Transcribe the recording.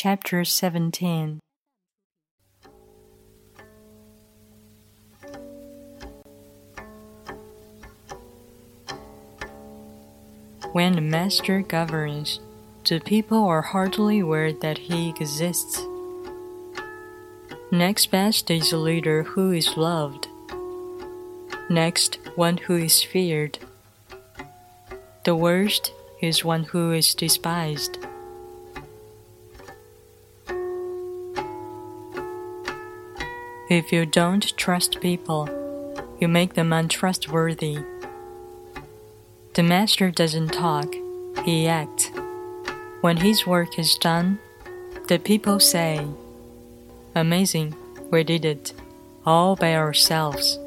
Chapter 17 When the master governs, the people are hardly aware that he exists. Next best is a leader who is loved. Next, one who is feared. The worst is one who is despised. If you don't trust people, you make them untrustworthy. The master doesn't talk, he acts. When his work is done, the people say, Amazing, we did it, all by ourselves.